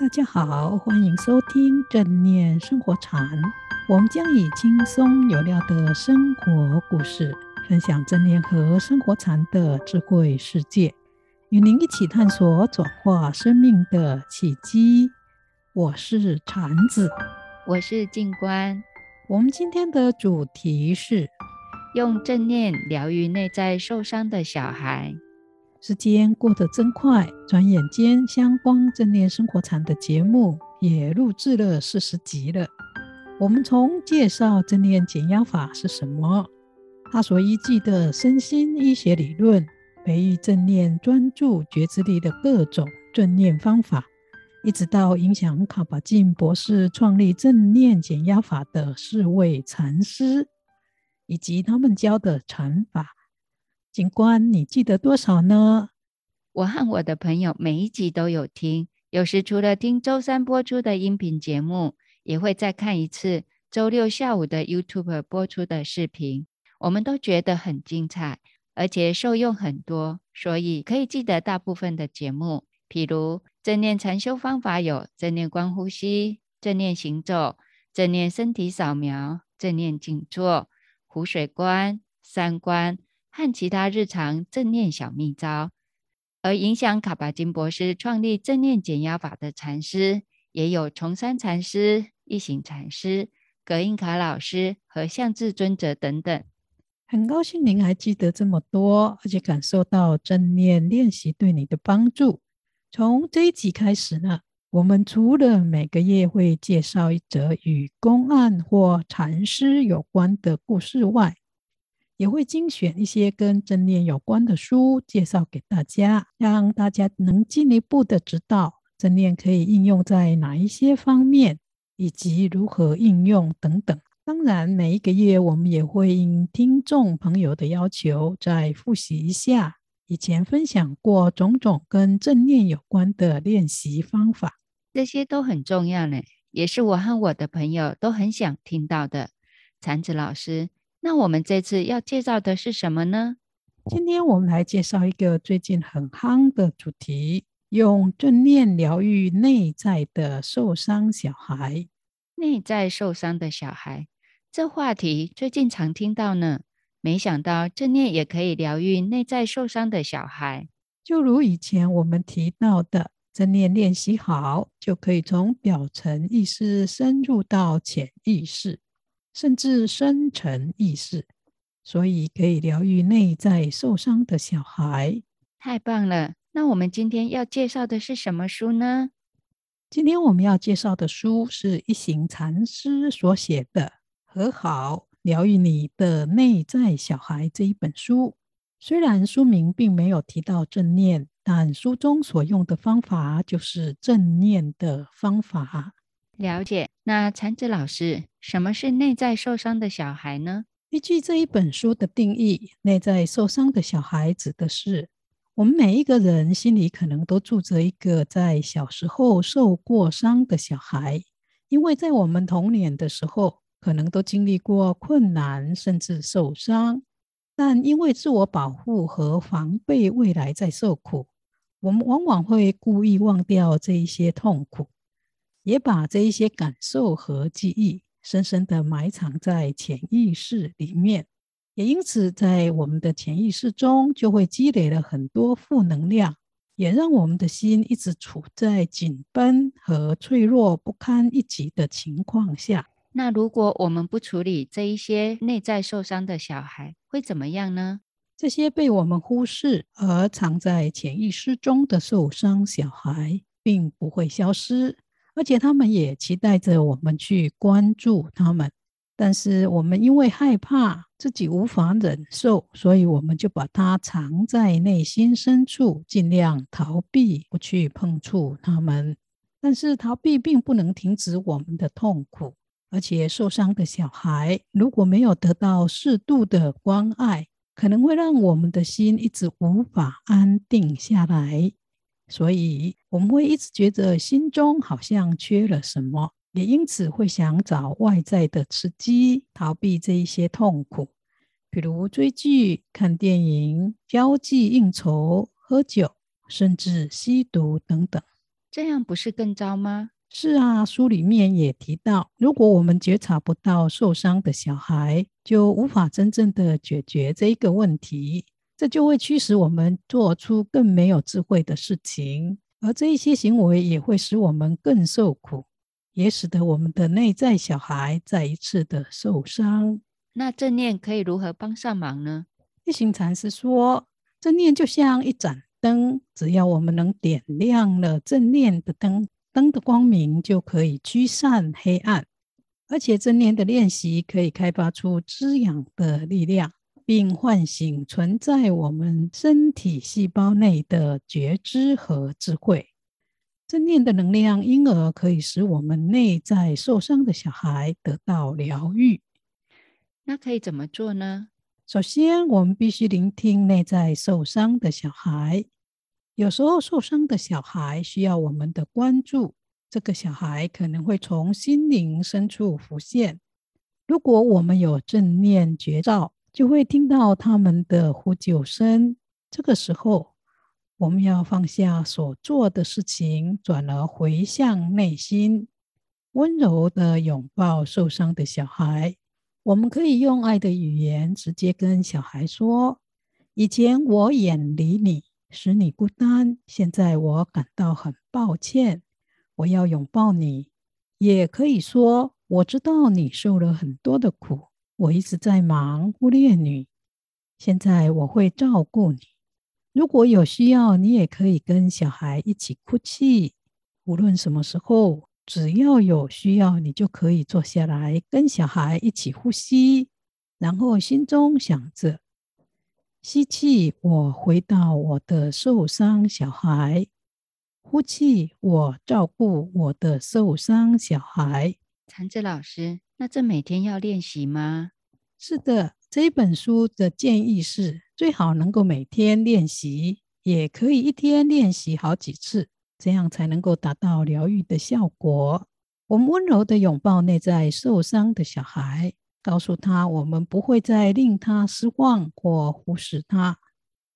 大家好，欢迎收听正念生活禅。我们将以轻松有料的生活故事，分享正念和生活禅的智慧世界，与您一起探索转化生命的契机。我是禅子，我是静观。我们今天的主题是用正念疗愈内在受伤的小孩。时间过得真快，转眼间，香光正念生活禅的节目也录制了四十集了。我们从介绍正念减压法是什么，它所依据的身心医学理论，培育正念专注觉知力的各种正念方法，一直到影响卡巴金博士创立正念减压法的四位禅师，以及他们教的禅法。警官，你记得多少呢？我和我的朋友每一集都有听，有时除了听周三播出的音频节目，也会再看一次周六下午的 YouTube 播出的视频。我们都觉得很精彩，而且受用很多，所以可以记得大部分的节目。譬如正念禅修方法有正念观呼吸、正念行走、正念身体扫描、正念静坐、湖水观、三观。和其他日常正念小秘招，而影响卡巴金博士创立正念减压法的禅师，也有崇山禅师、一行禅师、葛印卡老师和向智尊者等等。很高兴您还记得这么多，而且感受到正念练习对你的帮助。从这一集开始呢，我们除了每个月会介绍一则与公案或禅师有关的故事外，也会精选一些跟正念有关的书介绍给大家，让大家能进一步的知道正念可以应用在哪一些方面，以及如何应用等等。当然，每一个月我们也会应听众朋友的要求，再复习一下以前分享过种种跟正念有关的练习方法，这些都很重要呢，也是我和我的朋友都很想听到的。禅子老师。那我们这次要介绍的是什么呢？今天我们来介绍一个最近很夯的主题：用正念疗愈内在的受伤小孩。内在受伤的小孩，这话题最近常听到呢。没想到正念也可以疗愈内在受伤的小孩。就如以前我们提到的，正念练习好，就可以从表层意识深入到潜意识。甚至深层意识，所以可以疗愈内在受伤的小孩。太棒了！那我们今天要介绍的是什么书呢？今天我们要介绍的书是一行禅师所写的《和好疗愈你的内在小孩》这一本书。虽然书名并没有提到正念，但书中所用的方法就是正念的方法。了解。那禅子老师，什么是内在受伤的小孩呢？依据这一本书的定义，内在受伤的小孩指的是我们每一个人心里可能都住着一个在小时候受过伤的小孩，因为在我们童年的时候，可能都经历过困难，甚至受伤，但因为自我保护和防备未来在受苦，我们往往会故意忘掉这一些痛苦。也把这一些感受和记忆深深的埋藏在潜意识里面，也因此在我们的潜意识中就会积累了很多负能量，也让我们的心一直处在紧绷和脆弱不堪一击的情况下。那如果我们不处理这一些内在受伤的小孩，会怎么样呢？这些被我们忽视而藏在潜意识中的受伤小孩，并不会消失。而且他们也期待着我们去关注他们，但是我们因为害怕自己无法忍受，所以我们就把它藏在内心深处，尽量逃避，不去碰触他们。但是逃避并不能停止我们的痛苦，而且受伤的小孩如果没有得到适度的关爱，可能会让我们的心一直无法安定下来。所以我们会一直觉得心中好像缺了什么，也因此会想找外在的刺激，逃避这一些痛苦，比如追剧、看电影、交际应酬、喝酒，甚至吸毒等等。这样不是更糟吗？是啊，书里面也提到，如果我们觉察不到受伤的小孩，就无法真正的解决这一个问题，这就会驱使我们做出更没有智慧的事情，而这一些行为也会使我们更受苦，也使得我们的内在小孩再一次的受伤。那正念可以如何帮上忙呢？一行禅师说，正念就像一盏灯，只要我们能点亮了正念的灯。灯的光明就可以驱散黑暗，而且正念的练习可以开发出滋养的力量，并唤醒存在我们身体细胞内的觉知和智慧。正念的能量因而可以使我们内在受伤的小孩得到疗愈。那可以怎么做呢？首先，我们必须聆听内在受伤的小孩。有时候受伤的小孩需要我们的关注，这个小孩可能会从心灵深处浮现。如果我们有正念觉照，就会听到他们的呼救声。这个时候，我们要放下所做的事情，转而回向内心，温柔的拥抱受伤的小孩。我们可以用爱的语言直接跟小孩说：“以前我远离你。”使你孤单，现在我感到很抱歉。我要拥抱你，也可以说，我知道你受了很多的苦，我一直在忙，忽略你。现在我会照顾你。如果有需要，你也可以跟小孩一起哭泣。无论什么时候，只要有需要，你就可以坐下来跟小孩一起呼吸，然后心中想着。吸气，我回到我的受伤小孩；呼气，我照顾我的受伤小孩。禅子老师，那这每天要练习吗？是的，这一本书的建议是最好能够每天练习，也可以一天练习好几次，这样才能够达到疗愈的效果。我们温柔地拥抱内在受伤的小孩。告诉他，我们不会再令他失望或忽视他。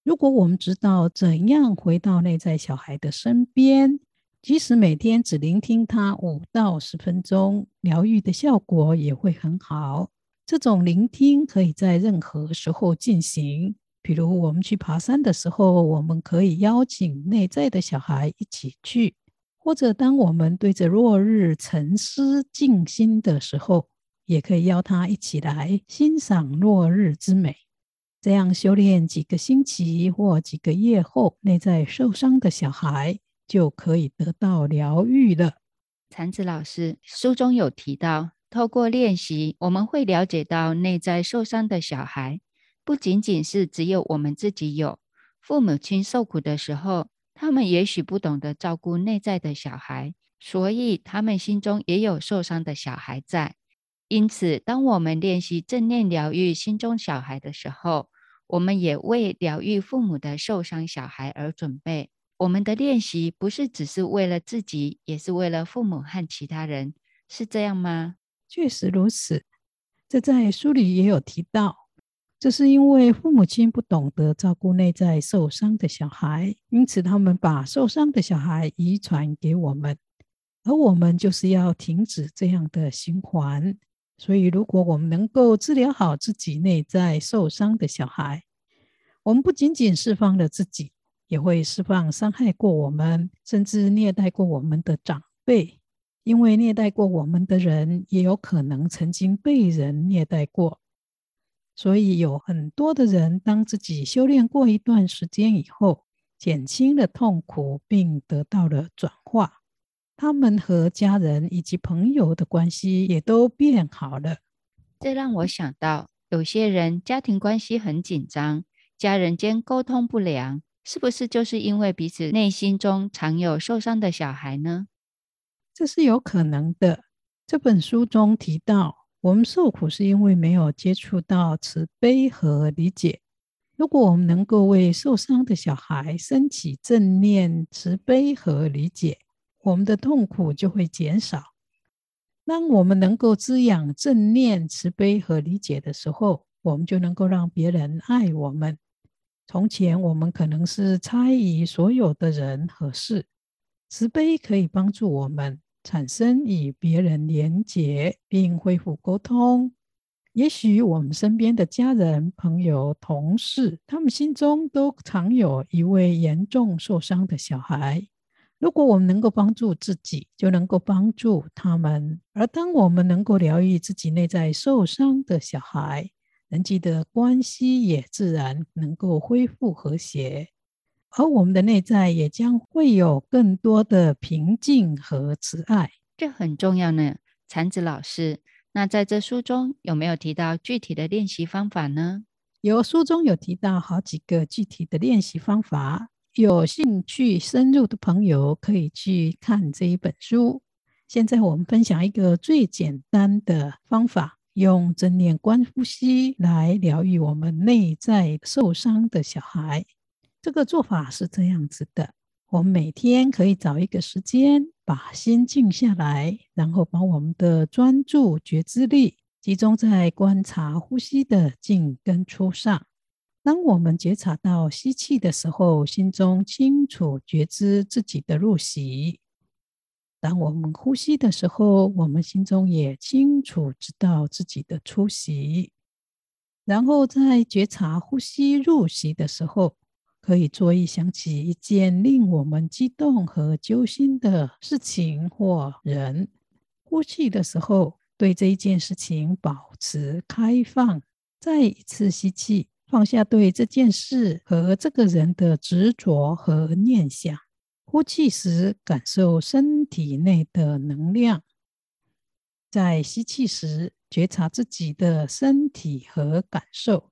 如果我们知道怎样回到内在小孩的身边，即使每天只聆听他五到十分钟，疗愈的效果也会很好。这种聆听可以在任何时候进行，比如我们去爬山的时候，我们可以邀请内在的小孩一起去；或者当我们对着落日沉思静心的时候。也可以邀他一起来欣赏落日之美。这样修炼几个星期或几个月后，内在受伤的小孩就可以得到疗愈了。禅子老师书中有提到，透过练习，我们会了解到内在受伤的小孩，不仅仅是只有我们自己有。父母亲受苦的时候，他们也许不懂得照顾内在的小孩，所以他们心中也有受伤的小孩在。因此，当我们练习正念疗愈心中小孩的时候，我们也为疗愈父母的受伤小孩而准备。我们的练习不是只是为了自己，也是为了父母和其他人，是这样吗？确实如此。这在书里也有提到，这是因为父母亲不懂得照顾内在受伤的小孩，因此他们把受伤的小孩遗传给我们，而我们就是要停止这样的循环。所以，如果我们能够治疗好自己内在受伤的小孩，我们不仅仅释放了自己，也会释放伤害过我们，甚至虐待过我们的长辈。因为虐待过我们的人，也有可能曾经被人虐待过。所以，有很多的人，当自己修炼过一段时间以后，减轻了痛苦，并得到了转化。他们和家人以及朋友的关系也都变好了。这让我想到，有些人家庭关系很紧张，家人间沟通不良，是不是就是因为彼此内心中藏有受伤的小孩呢？这是有可能的。这本书中提到，我们受苦是因为没有接触到慈悲和理解。如果我们能够为受伤的小孩升起正念、慈悲和理解，我们的痛苦就会减少。当我们能够滋养正念、慈悲和理解的时候，我们就能够让别人爱我们。从前我们可能是猜疑所有的人和事，慈悲可以帮助我们产生与别人连结，并恢复沟通。也许我们身边的家人、朋友、同事，他们心中都常有一位严重受伤的小孩。如果我们能够帮助自己，就能够帮助他们。而当我们能够疗愈自己内在受伤的小孩，人际的关系也自然能够恢复和谐，而我们的内在也将会有更多的平静和慈爱。这很重要呢，禅子老师。那在这书中有没有提到具体的练习方法呢？有，书中有提到好几个具体的练习方法，有兴趣深入的朋友可以去看这一本书。现在我们分享一个最简单的方法，用正念观呼吸来疗愈我们内在受伤的小孩。这个做法是这样子的。我们每天可以找一个时间，把心静下来，然后把我们的专注觉知力集中在观察呼吸的进跟出上。当我们觉察到吸气的时候，心中清楚觉知自己的入息；当我们呼吸的时候，我们心中也清楚知道自己的出席。然后在觉察呼吸入息的时候，可以做一想起一件令我们激动和揪心的事情或人，呼气的时候，对这一件事情保持开放。再一次吸气，放下对这件事和这个人的执着和念想。呼气时，感受身体内的能量。在吸气时，觉察自己的身体和感受。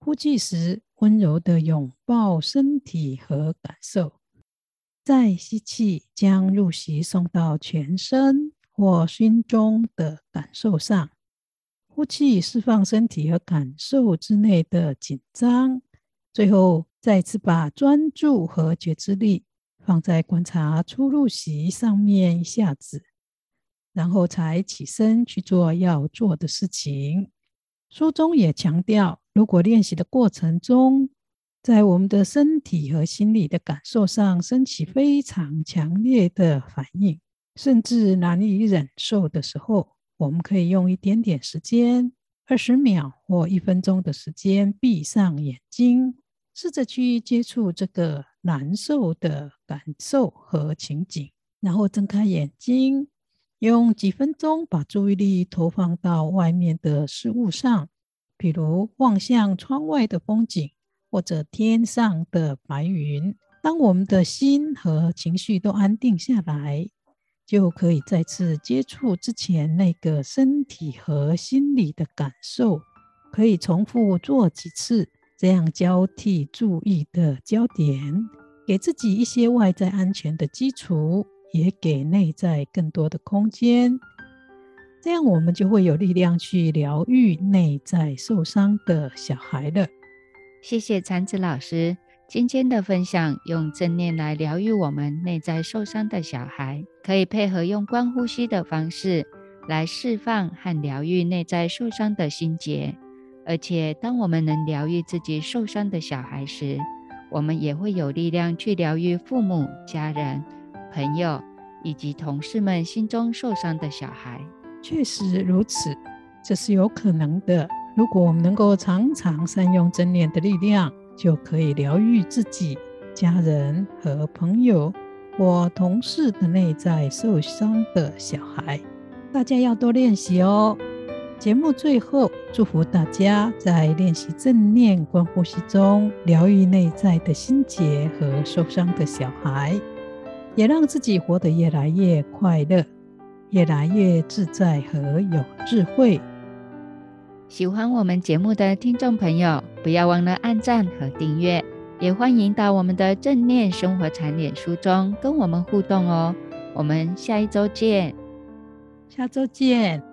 呼气时，温柔的拥抱身体和感受，在吸气将入息送到全身或心中的感受上，呼气释放身体和感受之内的紧张，最后再次把专注和觉知力放在观察出入席上面一下子，然后才起身去做要做的事情。书中也强调。如果练习的过程中，在我们的身体和心理的感受上升起非常强烈的反应，甚至难以忍受的时候，我们可以用一点点时间，二十秒或一分钟的时间，闭上眼睛，试着去接触这个难受的感受和情景，然后睁开眼睛，用几分钟把注意力投放到外面的事物上。比如望向窗外的风景，或者天上的白云。当我们的心和情绪都安定下来，就可以再次接触之前那个身体和心理的感受。可以重复做几次，这样交替注意的焦点，给自己一些外在安全的基础，也给内在更多的空间。这样，我们就会有力量去疗愈内在受伤的小孩了。谢谢禅子老师今天的分享，用正念来疗愈我们内在受伤的小孩，可以配合用观呼吸的方式来释放和疗愈内在受伤的心结。而且，当我们能疗愈自己受伤的小孩时，我们也会有力量去疗愈父母、家人、朋友以及同事们心中受伤的小孩。确实如此，这是有可能的。如果我们能够常常善用正念的力量，就可以疗愈自己、家人和朋友或同事的内在受伤的小孩。大家要多练习哦。节目最后，祝福大家在练习正念观呼吸中，疗愈内在的心结和受伤的小孩，也让自己活得越来越快乐。越来越自在和有智慧。喜欢我们节目的听众朋友，不要忘了按赞和订阅，也欢迎到我们的正念生活禅脸书中跟我们互动哦。我们下一周见，下周见。